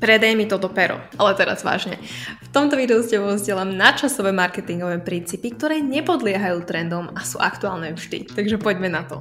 predaj mi toto pero. Ale teraz vážne. V tomto videu s tebou vzdelám načasové marketingové princípy, ktoré nepodliehajú trendom a sú aktuálne vždy. Takže poďme na to.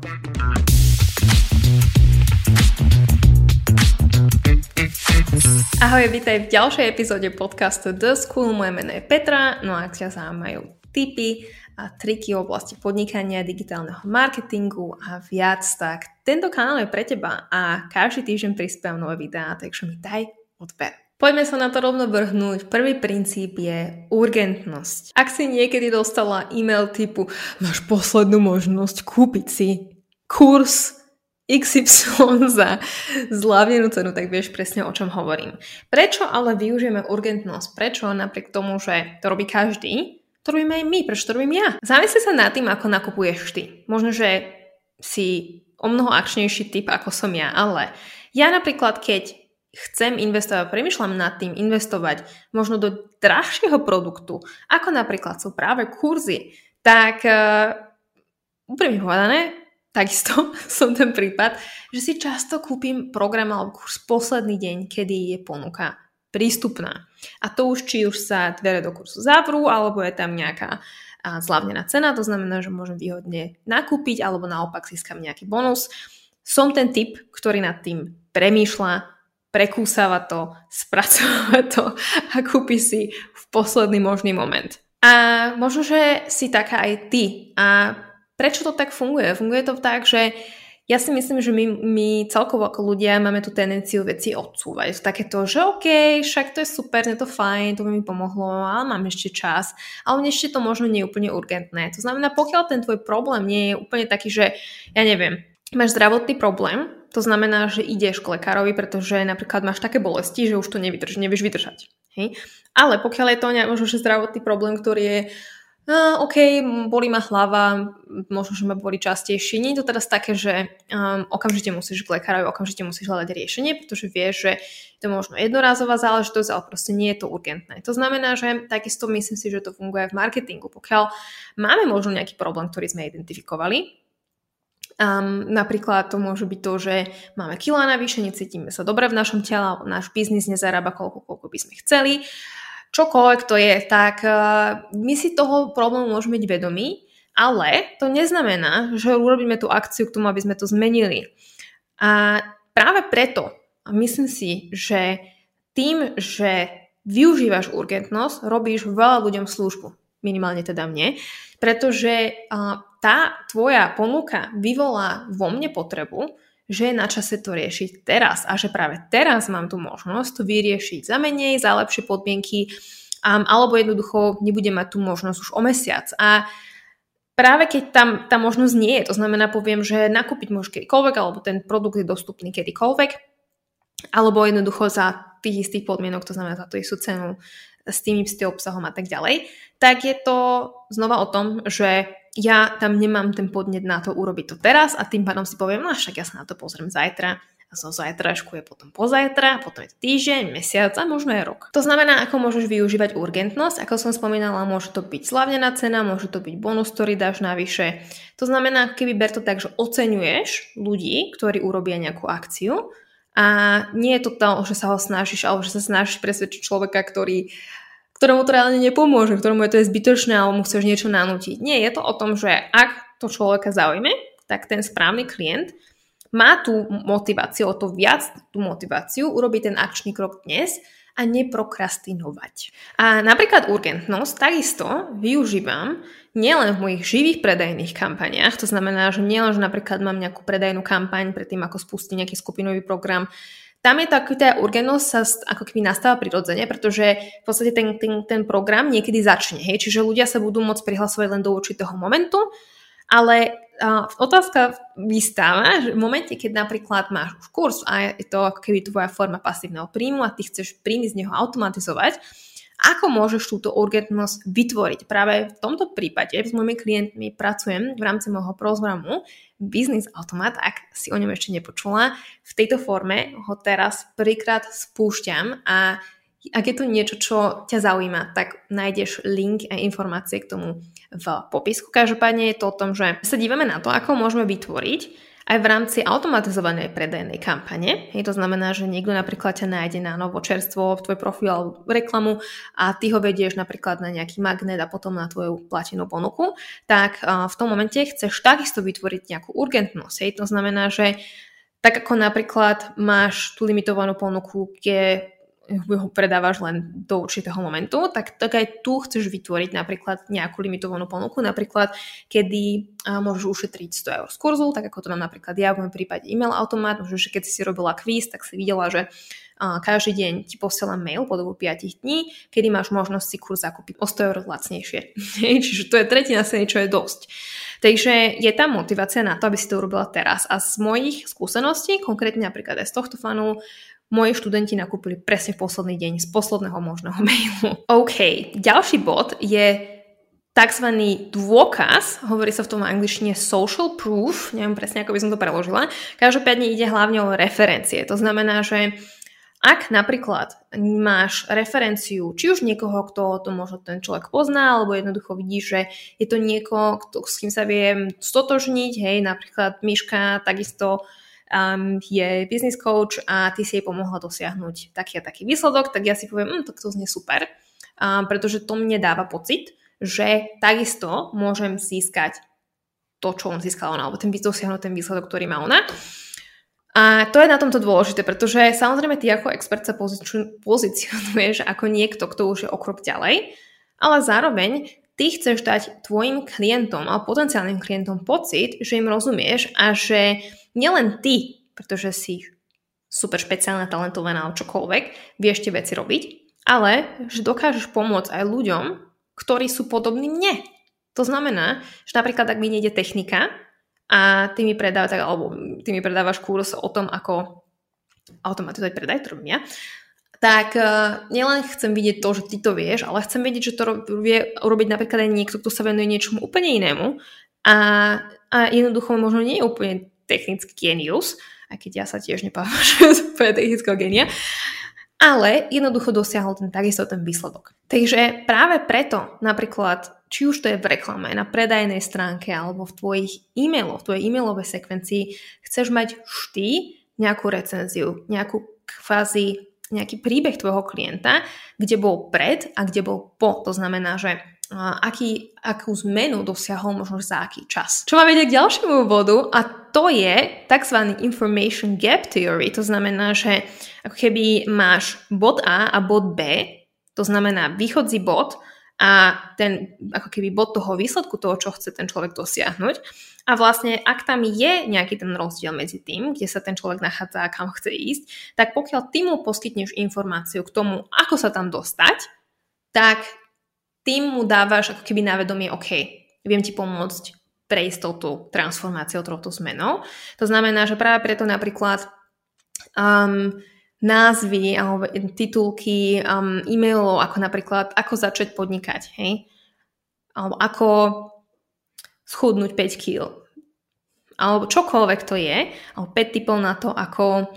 Ahoj, vítaj v ďalšej epizóde podcastu The School. Moje meno je Petra, no a ak ťa zaujímajú tipy a triky v oblasti podnikania, digitálneho marketingu a viac, tak tento kanál je pre teba a každý týždeň prispievam nové videá, takže mi daj odber. Poďme sa na to rovno vrhnúť. Prvý princíp je urgentnosť. Ak si niekedy dostala e-mail typu máš poslednú možnosť kúpiť si kurz XY za zľavnenú cenu, tak vieš presne o čom hovorím. Prečo ale využijeme urgentnosť? Prečo napriek tomu, že to robí každý, to robíme aj my, prečo to robím ja? Zamysli sa nad tým, ako nakupuješ ty. Možno, že si o mnoho akčnejší typ, ako som ja, ale ja napríklad, keď chcem investovať, premyšľam nad tým investovať možno do drahšieho produktu, ako napríklad sú práve kurzy, tak uh, úprimne povedané, takisto som ten prípad, že si často kúpim program alebo kurz posledný deň, kedy je ponuka prístupná. A to už či už sa dvere do kurzu zavrú, alebo je tam nejaká a zľavnená cena, to znamená, že môžem výhodne nakúpiť alebo naopak získam nejaký bonus. Som ten typ, ktorý nad tým premýšľa, prekúsava to, spracováva to a kúpi si v posledný možný moment. A možno, že si taká aj ty. A prečo to tak funguje? Funguje to tak, že ja si myslím, že my, my celkovo ako ľudia máme tú tendenciu veci odsúvať. Takéto, že OK, však to je super, je to fajn, to by mi pomohlo, ale mám ešte čas. Ale ešte to možno nie je úplne urgentné. To znamená, pokiaľ ten tvoj problém nie je úplne taký, že ja neviem, máš zdravotný problém, to znamená, že ideš k lekárovi, pretože napríklad máš také bolesti, že už to nevydrž, nevieš vydržať. Hej? Ale pokiaľ je to možno, že zdravotný problém, ktorý je uh, OK, bolí ma hlava, možno, že ma boli častejšie. Nie je to teraz také, že um, okamžite musíš k lekárovi, okamžite musíš hľadať riešenie, pretože vieš, že to je možno jednorázová záležitosť, ale proste nie je to urgentné. To znamená, že takisto myslím si, že to funguje aj v marketingu. Pokiaľ máme možno nejaký problém, ktorý sme identifikovali, Um, napríklad to môže byť to, že máme kilá navyše, necítime sa dobre v našom tele, alebo náš biznis nezarába koľko, koľko by sme chceli. Čokoľvek to je, tak uh, my si toho problému môžeme byť vedomí, ale to neznamená, že urobíme tú akciu k tomu, aby sme to zmenili. A práve preto myslím si, že tým, že využívaš urgentnosť, robíš veľa ľuďom službu. Minimálne teda mne. Pretože tá tvoja ponuka vyvolá vo mne potrebu, že je na čase to riešiť teraz a že práve teraz mám tu možnosť to vyriešiť za menej, za lepšie podmienky um, alebo jednoducho nebudem mať tú možnosť už o mesiac. A práve keď tam tá možnosť nie je, to znamená poviem, že nakúpiť môžeš kedykoľvek alebo ten produkt je dostupný kedykoľvek alebo jednoducho za tých istých podmienok, to znamená za tú istú cenu s tým istým obsahom a tak ďalej, tak je to znova o tom, že ja tam nemám ten podnet na to urobiť to teraz a tým pádom si poviem, no však ja sa na to pozriem zajtra a zo zajtrašku je potom pozajtra, potom je týždeň, mesiac a možno aj rok. To znamená, ako môžeš využívať urgentnosť, ako som spomínala, môže to byť slavnená cena, môže to byť bonus, ktorý dáš navyše. To znamená, keby ber to tak, že oceňuješ ľudí, ktorí urobia nejakú akciu a nie je to to, že sa ho snažíš, alebo že sa snažíš presvedčiť človeka, ktorý ktorému to reálne nepomôže, ktorému je to zbytočné alebo mu chceš niečo nanútiť. Nie, je to o tom, že ak to človeka zaujme, tak ten správny klient má tú motiváciu, o to viac tú motiváciu urobiť ten akčný krok dnes a neprokrastinovať. A napríklad urgentnosť takisto využívam nielen v mojich živých predajných kampaniách, to znamená, že nielen, že napríklad mám nejakú predajnú kampaň pred tým, ako spustiť nejaký skupinový program, tam je taký tá urgentnosť sa ako keby nastáva prirodzene, pretože v podstate ten, ten, ten program niekedy začne, hej, čiže ľudia sa budú môcť prihlasovať len do určitého momentu, ale uh, otázka vystáva, že v momente, keď napríklad máš už kurz a je to ako keby tvoja forma pasívneho príjmu a ty chceš príjmy z neho automatizovať, ako môžeš túto urgentnosť vytvoriť? Práve v tomto prípade s mojimi klientmi pracujem v rámci môjho programu Business Automat, ak si o ňom ešte nepočula. V tejto forme ho teraz prvýkrát spúšťam a ak je to niečo, čo ťa zaujíma, tak nájdeš link a informácie k tomu v popisku. Každopádne je to o tom, že sa dívame na to, ako môžeme vytvoriť aj v rámci automatizovanej predajnej kampane. Hej, to znamená, že niekto napríklad ťa nájde na novo čerstvo tvoj profil alebo reklamu a ty ho vedieš napríklad na nejaký magnet a potom na tvoju platenú ponuku, tak v tom momente chceš takisto vytvoriť nejakú urgentnosť. Hej, to znamená, že tak ako napríklad máš tú limitovanú ponuku, kde ho predávaš len do určitého momentu, tak, tak aj tu chceš vytvoriť napríklad nejakú limitovanú ponuku, napríklad kedy môžeš ušetriť 100 eur z kurzu, tak ako to mám napríklad ja v mojom prípade e-mail automat, možno, že keď si robila kvíz, tak si videla, že každý deň ti posielam mail po dobu 5 dní, kedy máš možnosť si kurz zakúpiť o 100 eur lacnejšie. Čiže to je tretina ceny, čo je dosť. Takže je tam motivácia na to, aby si to urobila teraz. A z mojich skúseností, konkrétne napríklad aj z tohto fanu, moji študenti nakúpili presne v posledný deň z posledného možného mailu. OK, ďalší bod je tzv. dôkaz, hovorí sa v tom angličtine social proof, neviem presne, ako by som to preložila. Každopádne ide hlavne o referencie. To znamená, že ak napríklad máš referenciu, či už niekoho, kto to možno ten človek pozná, alebo jednoducho vidíš, že je to niekoho, kto, s kým sa viem stotožniť, hej, napríklad Miška takisto um, je business coach a ty si jej pomohla dosiahnuť taký a taký výsledok, tak ja si poviem, hm, tak to znie super, um, pretože to mne dáva pocit, že takisto môžem získať to, čo on získala ona, alebo ten dosiahnuť ten výsledok, ktorý má ona. A to je na tomto dôležité, pretože samozrejme ty ako expert sa pozicionuješ ako niekto, kto už je o krok ďalej, ale zároveň ty chceš dať tvojim klientom alebo potenciálnym klientom pocit, že im rozumieš a že nielen ty, pretože si super špeciálna, talentovaná alebo čokoľvek, vieš tie veci robiť, ale že dokážeš pomôcť aj ľuďom, ktorí sú podobní mne. To znamená, že napríklad ak mi nejde technika a ty mi, predávaš, alebo ty mi predávaš kurz o tom, ako automatizovať predaj, to robím ja, tak uh, nielen chcem vidieť to, že ty to vieš, ale chcem vedieť, že to vie urobiť napríklad aj niekto, kto sa venuje niečomu úplne inému a, a jednoducho možno nie je úplne technický genius, aj keď ja sa tiež nepovažujem za úplne technického genia, ale jednoducho dosiahol ten takisto ten výsledok. Takže práve preto napríklad, či už to je v reklame, na predajnej stránke alebo v tvojich e-mailoch, v tvojej e-mailovej sekvencii, chceš mať vždy nejakú recenziu, nejakú kvázi nejaký príbeh tvojho klienta, kde bol pred a kde bol po. To znamená, že aký, akú zmenu dosiahol možno za aký čas. Čo ma vedie k ďalšiemu bodu a to je tzv. information gap theory. To znamená, že ako keby máš bod A a bod B, to znamená východzí bod a ten ako keby bod toho výsledku toho, čo chce ten človek dosiahnuť. A vlastne, ak tam je nejaký ten rozdiel medzi tým, kde sa ten človek nachádza a kam chce ísť, tak pokiaľ ty mu poskytneš informáciu k tomu, ako sa tam dostať, tak tým mu dávaš ako keby na vedomie, OK, viem ti pomôcť prejsť touto transformáciou, touto zmenou. To znamená, že práve preto napríklad um, názvy alebo titulky um, e-mailov, ako napríklad ako začať podnikať, hej? Alebo ako schudnúť 5 kg. Alebo čokoľvek to je, alebo 5 typov na to, ako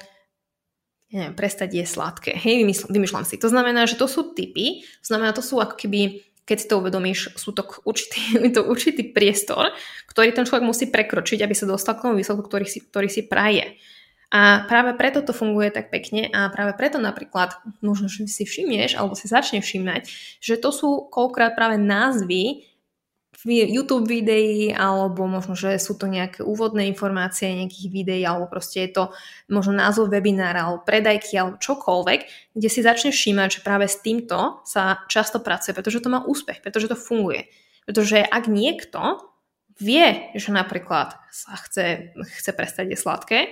neviem, prestať jesť sladké. Hej, vymýšľam si. To znamená, že to sú typy, to znamená, to sú ako keby, keď si to uvedomíš, sú to určitý, to určitý priestor, ktorý ten človek musí prekročiť, aby sa dostal k tomu výsledku, ktorý si, ktorý si praje. A práve preto to funguje tak pekne a práve preto napríklad, možno, si všimneš alebo si začne všimnať, že to sú koľkrát práve názvy YouTube videí, alebo možno, že sú to nejaké úvodné informácie nejakých videí, alebo proste je to možno názov webinára, alebo predajky, alebo čokoľvek, kde si začneš všímať, že práve s týmto sa často pracuje, pretože to má úspech, pretože to funguje. Pretože ak niekto vie, že napríklad sa chce, chce prestať sladké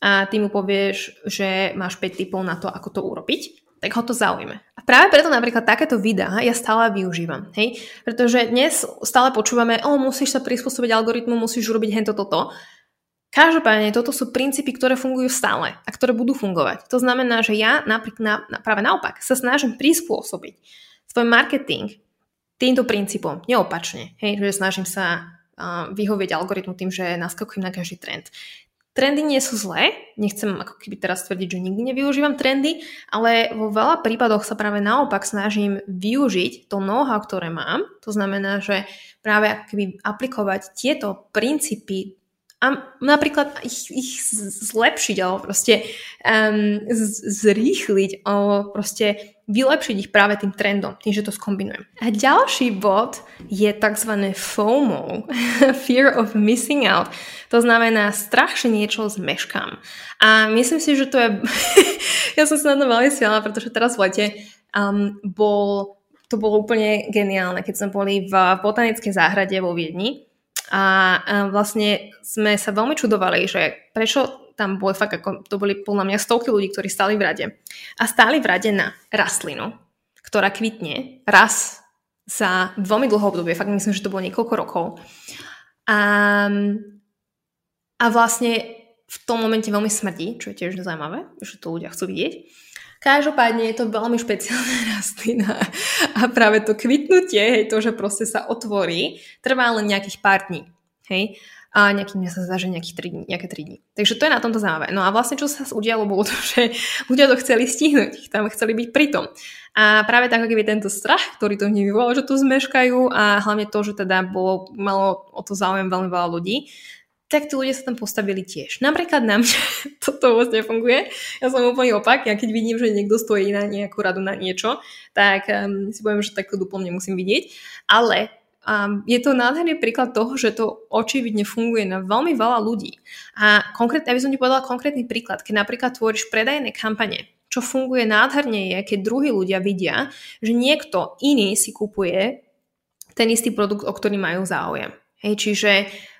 a ty mu povieš, že máš 5 typov na to, ako to urobiť, tak ho to zaujme. A práve preto napríklad takéto videá ja stále využívam, hej? Pretože dnes stále počúvame, o, musíš sa prispôsobiť algoritmu, musíš urobiť hento toto. Každopádne toto sú princípy, ktoré fungujú stále a ktoré budú fungovať. To znamená, že ja napríklad na, na, práve naopak sa snažím prispôsobiť svoj marketing týmto princípom, neopačne. Hej, že snažím sa uh, vyhovieť algoritmu tým, že naskakujem na každý trend. Trendy nie sú zlé, nechcem ako keby teraz tvrdiť, že nikdy nevyužívam trendy, ale vo veľa prípadoch sa práve naopak snažím využiť to know-how, ktoré mám. To znamená, že práve ako keby aplikovať tieto princípy a napríklad ich, ich zlepšiť alebo proste um, zrýchliť alebo proste vylepšiť ich práve tým trendom, tým, že to skombinujem. A ďalší bod je tzv. FOMO, Fear of Missing Out. To znamená strach, že niečo zmeškám. A myslím si, že to je... ja som sa na to veľmi smiala, pretože teraz v lete um, bol, to bolo úplne geniálne, keď sme boli v botanickej záhrade vo Viedni a vlastne sme sa veľmi čudovali, že prečo tam boli fakt ako, to boli podľa mňa stovky ľudí, ktorí stali v rade. A stáli v rade na rastlinu, ktorá kvitne raz za veľmi dlho obdobie, fakt myslím, že to bolo niekoľko rokov. A, a vlastne v tom momente veľmi smrdí, čo je tiež zaujímavé, že to ľudia chcú vidieť. Každopádne je to veľmi špeciálna rastlina a práve to kvitnutie, hej, to, že proste sa otvorí, trvá len nejakých pár dní. Hej? A nejaký mňa sa zdá, že nejakých 3 dní, nejaké 3 dní. Takže to je na tomto zaujímavé. No a vlastne čo sa udialo, bolo to, že ľudia to chceli stihnúť, tam chceli byť pritom. A práve tak, keby tento strach, ktorý to vyvolal, že to zmeškajú a hlavne to, že teda bolo, malo o to záujem veľmi veľa ľudí, tak tí ľudia sa tam postavili tiež. Napríklad na mňa toto vôbec nefunguje. Ja som úplne opak. Ja keď vidím, že niekto stojí na nejakú radu na niečo, tak um, si poviem, že takto duplom nemusím vidieť. Ale um, je to nádherný príklad toho, že to očividne funguje na veľmi veľa ľudí. A konkrétne, aby som ti povedala konkrétny príklad, keď napríklad tvoríš predajné kampane, čo funguje nádherne je, keď druhí ľudia vidia, že niekto iný si kupuje ten istý produkt, o ktorý majú záujem. Hej, čiže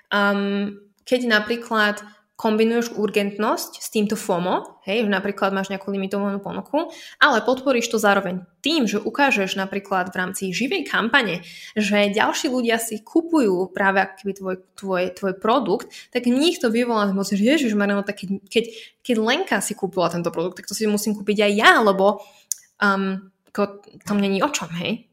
um, keď napríklad kombinuješ urgentnosť s týmto FOMO, hej, že napríklad máš nejakú limitovanú ponuku, ale podporíš to zároveň tým, že ukážeš napríklad v rámci živej kampane, že ďalší ľudia si kupujú práve aký tvoj, tvoj, tvoj produkt, tak nich to vyvolá moc, že ježiš, no tak keď, keď, keď Lenka si kúpila tento produkt, tak to si musím kúpiť aj ja, lebo um, to, to není o čom, hej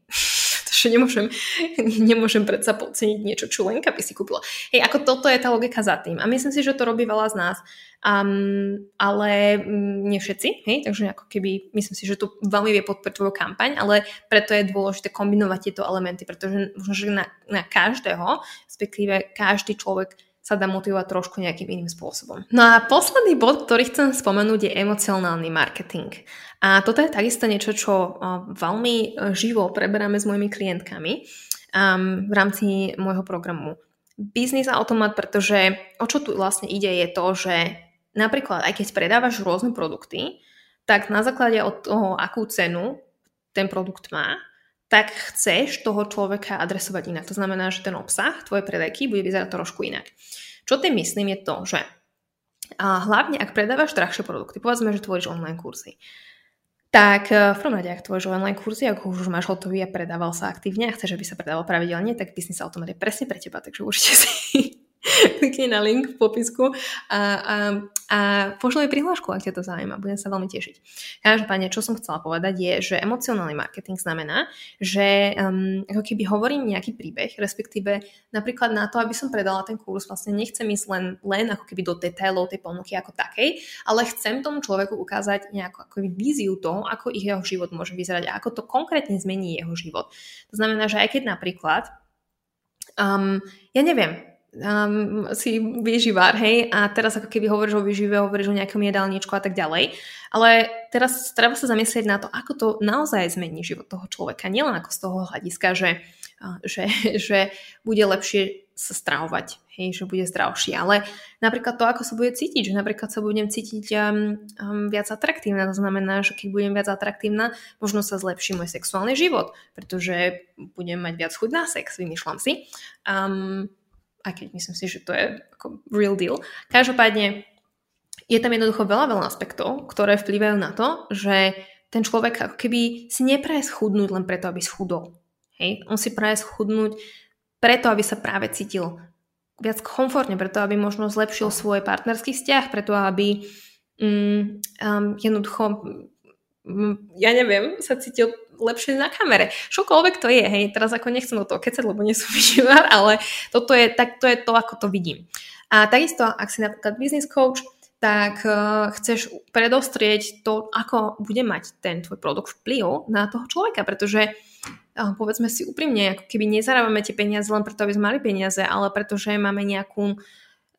že nemôžem, nemôžem predsa podceniť niečo, čo Lenka by si kúpila. Hej, ako toto je tá logika za tým. A myslím si, že to robí veľa z nás. Um, ale um, nie všetci, hej, takže ako keby, myslím si, že to veľmi vie podporiť tvoju kampaň, ale preto je dôležité kombinovať tieto elementy, pretože možno, že na, na každého, respektíve každý človek sa dá motivovať trošku nejakým iným spôsobom. No a posledný bod, ktorý chcem spomenúť, je emocionálny marketing. A toto je takisto niečo, čo veľmi živo preberáme s mojimi klientkami um, v rámci môjho programu Business Automat, pretože o čo tu vlastne ide je to, že napríklad aj keď predávaš rôzne produkty, tak na základe od toho, akú cenu ten produkt má, tak chceš toho človeka adresovať inak. To znamená, že ten obsah tvojej predajky bude vyzerať trošku inak. Čo tým myslím je to, že a hlavne ak predávaš drahšie produkty, povedzme, že tvoríš online kurzy, tak e, v prvom rade, ak tvoríš online kurzy, ak už máš hotový a predával sa aktívne a chceš, aby sa predával pravidelne, tak Business Automat je presne pre teba, takže určite si klikni na link v popisku a, a, a pošli mi prihlášku, ak ťa to zaujíma. Budem sa veľmi tešiť. Každopádne, čo som chcela povedať je, že emocionálny marketing znamená, že um, ako keby hovorím nejaký príbeh, respektíve napríklad na to, aby som predala ten kurz, vlastne nechcem ísť len, len ako keby do detailov tej ponuky ako takej, ale chcem tomu človeku ukázať nejakú ako víziu toho, ako ich jeho život môže vyzerať a ako to konkrétne zmení jeho život. To znamená, že aj keď napríklad um, ja neviem, um, si výživár, hej, a teraz ako keby hovoríš o výžive, hovoríš o nejakom jedálničku a tak ďalej. Ale teraz treba sa zamyslieť na to, ako to naozaj zmení život toho človeka. Nielen ako z toho hľadiska, že, že, že bude lepšie sa stravovať, hej, že bude zdravší, ale napríklad to, ako sa bude cítiť, že napríklad sa budem cítiť um, um, viac atraktívna, to znamená, že keď budem viac atraktívna, možno sa zlepší môj sexuálny život, pretože budem mať viac chuť na sex, vymýšľam si. Um, aj keď myslím si, že to je ako real deal. Každopádne je tam jednoducho veľa, veľa aspektov, ktoré vplývajú na to, že ten človek ako keby si nepraje schudnúť len preto, aby schudol. Hej? On si praje schudnúť preto, aby sa práve cítil viac komfortne, preto aby možno zlepšil svoj partnerský vzťah, preto aby mm, um, jednoducho mm, ja neviem, sa cítil lepšie na kamere. Čokoľvek to je, hej, teraz ako nechcem do toho kecať, lebo nie som vyživár, ale toto je, tak to je to, ako to vidím. A takisto, ak si napríklad business coach, tak uh, chceš predostrieť to, ako bude mať ten tvoj produkt vplyv na toho človeka, pretože uh, povedzme si úprimne, ako keby nezarábame tie peniaze len preto, aby sme mali peniaze, ale pretože máme nejakú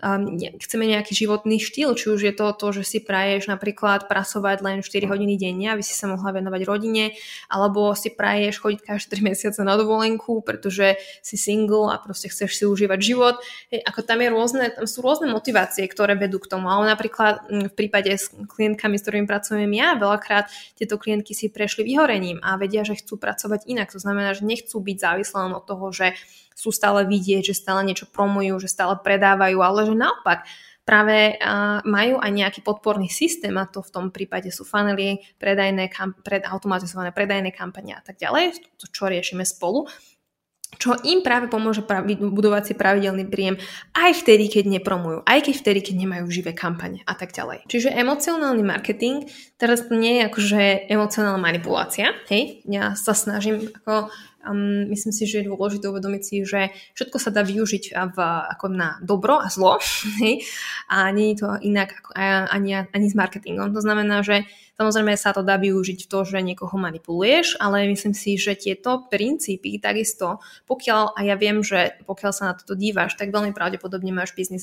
um, chceme nejaký životný štýl, či už je to to, že si praješ napríklad pracovať len 4 hodiny denne, aby si sa mohla venovať rodine, alebo si praješ chodiť každé 3 mesiace na dovolenku, pretože si single a proste chceš si užívať život. Hej, ako tam, je rôzne, tam sú rôzne motivácie, ktoré vedú k tomu, ale napríklad v prípade s klientkami, s ktorými pracujem ja, veľakrát tieto klientky si prešli vyhorením a vedia, že chcú pracovať inak. To znamená, že nechcú byť závislé od toho, že sú stále vidieť, že stále niečo promujú, že stále predávajú, ale že naopak práve uh, majú aj nejaký podporný systém a to v tom prípade sú funnely, predajné, kam, pred, automatizované predajné kampane a tak ďalej, to čo riešime spolu čo im práve pomôže pravi, budovať si pravidelný príjem aj vtedy, keď nepromujú, aj keď vtedy, keď nemajú živé kampane a tak ďalej. Čiže emocionálny marketing, teraz nie je akože emocionálna manipulácia, hej, ja sa snažím ako Um, myslím si, že je dôležité uvedomiť si, že všetko sa dá využiť v, ako na dobro a zlo a nie je to inak ako, ani, ani s marketingom. To znamená, že samozrejme sa to dá využiť v to, že niekoho manipuluješ, ale myslím si, že tieto princípy takisto, pokiaľ, a ja viem, že pokiaľ sa na toto díváš, tak veľmi pravdepodobne máš biznis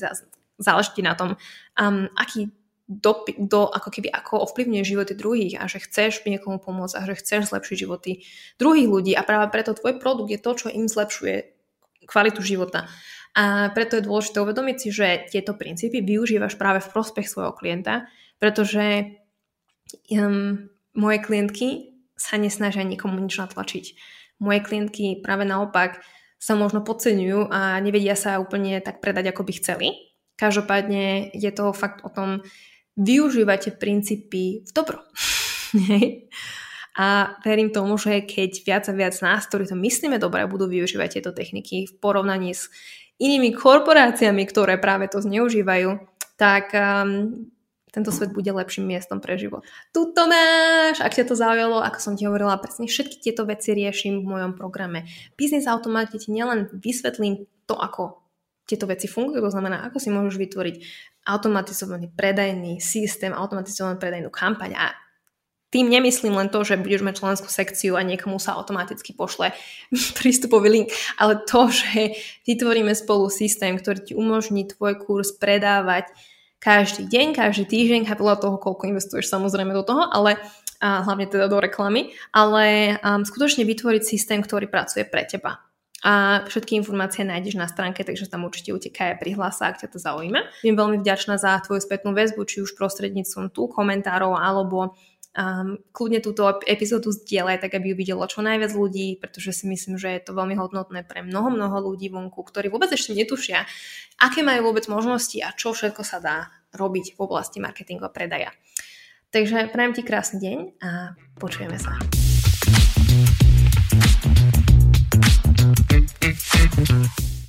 záleží na tom, um, aký do, do, ako keby ako ovplyvňuje životy druhých a že chceš niekomu pomôcť a že chceš zlepšiť životy druhých ľudí a práve preto tvoj produkt je to, čo im zlepšuje kvalitu života. A preto je dôležité uvedomiť si, že tieto princípy využívaš práve v prospech svojho klienta, pretože um, moje klientky sa nesnažia nikomu nič natlačiť. Moje klientky práve naopak sa možno podceňujú a nevedia sa úplne tak predať, ako by chceli. Každopádne je to fakt o tom, využívate princípy v dobro. a verím tomu, že keď viac a viac nás, ktorí to myslíme dobre, budú využívať tieto techniky v porovnaní s inými korporáciami, ktoré práve to zneužívajú, tak um, tento svet bude lepším miestom pre život. Tuto máš, ak ťa to zaujalo, ako som ti hovorila, presne všetky tieto veci riešim v mojom programe. Business Automate ti nielen vysvetlím to, ako tieto veci fungujú, to znamená, ako si môžeš vytvoriť automatizovaný predajný systém, automatizovanú predajnú kampaň. A tým nemyslím len to, že budeš mať členskú sekciu a niekomu sa automaticky pošle prístupový link, ale to, že vytvoríme spolu systém, ktorý ti umožní tvoj kurz predávať každý deň, každý týždeň, a podľa toho, koľko investuješ samozrejme do toho, ale a hlavne teda do reklamy, ale um, skutočne vytvoriť systém, ktorý pracuje pre teba a všetky informácie nájdeš na stránke, takže tam určite uteká aj prihlása, ak ťa to zaujíma. Som veľmi vďačná za tvoju spätnú väzbu, či už prostredníctvom tu komentárov alebo um, kľudne túto epizódu zdieľaj, tak aby ju videlo čo najviac ľudí, pretože si myslím, že je to veľmi hodnotné pre mnoho, mnoho ľudí vonku, ktorí vôbec ešte netušia, aké majú vôbec možnosti a čo všetko sa dá robiť v oblasti marketingu a predaja. Takže prajem ti krásny deň a počujeme sa. Thank you.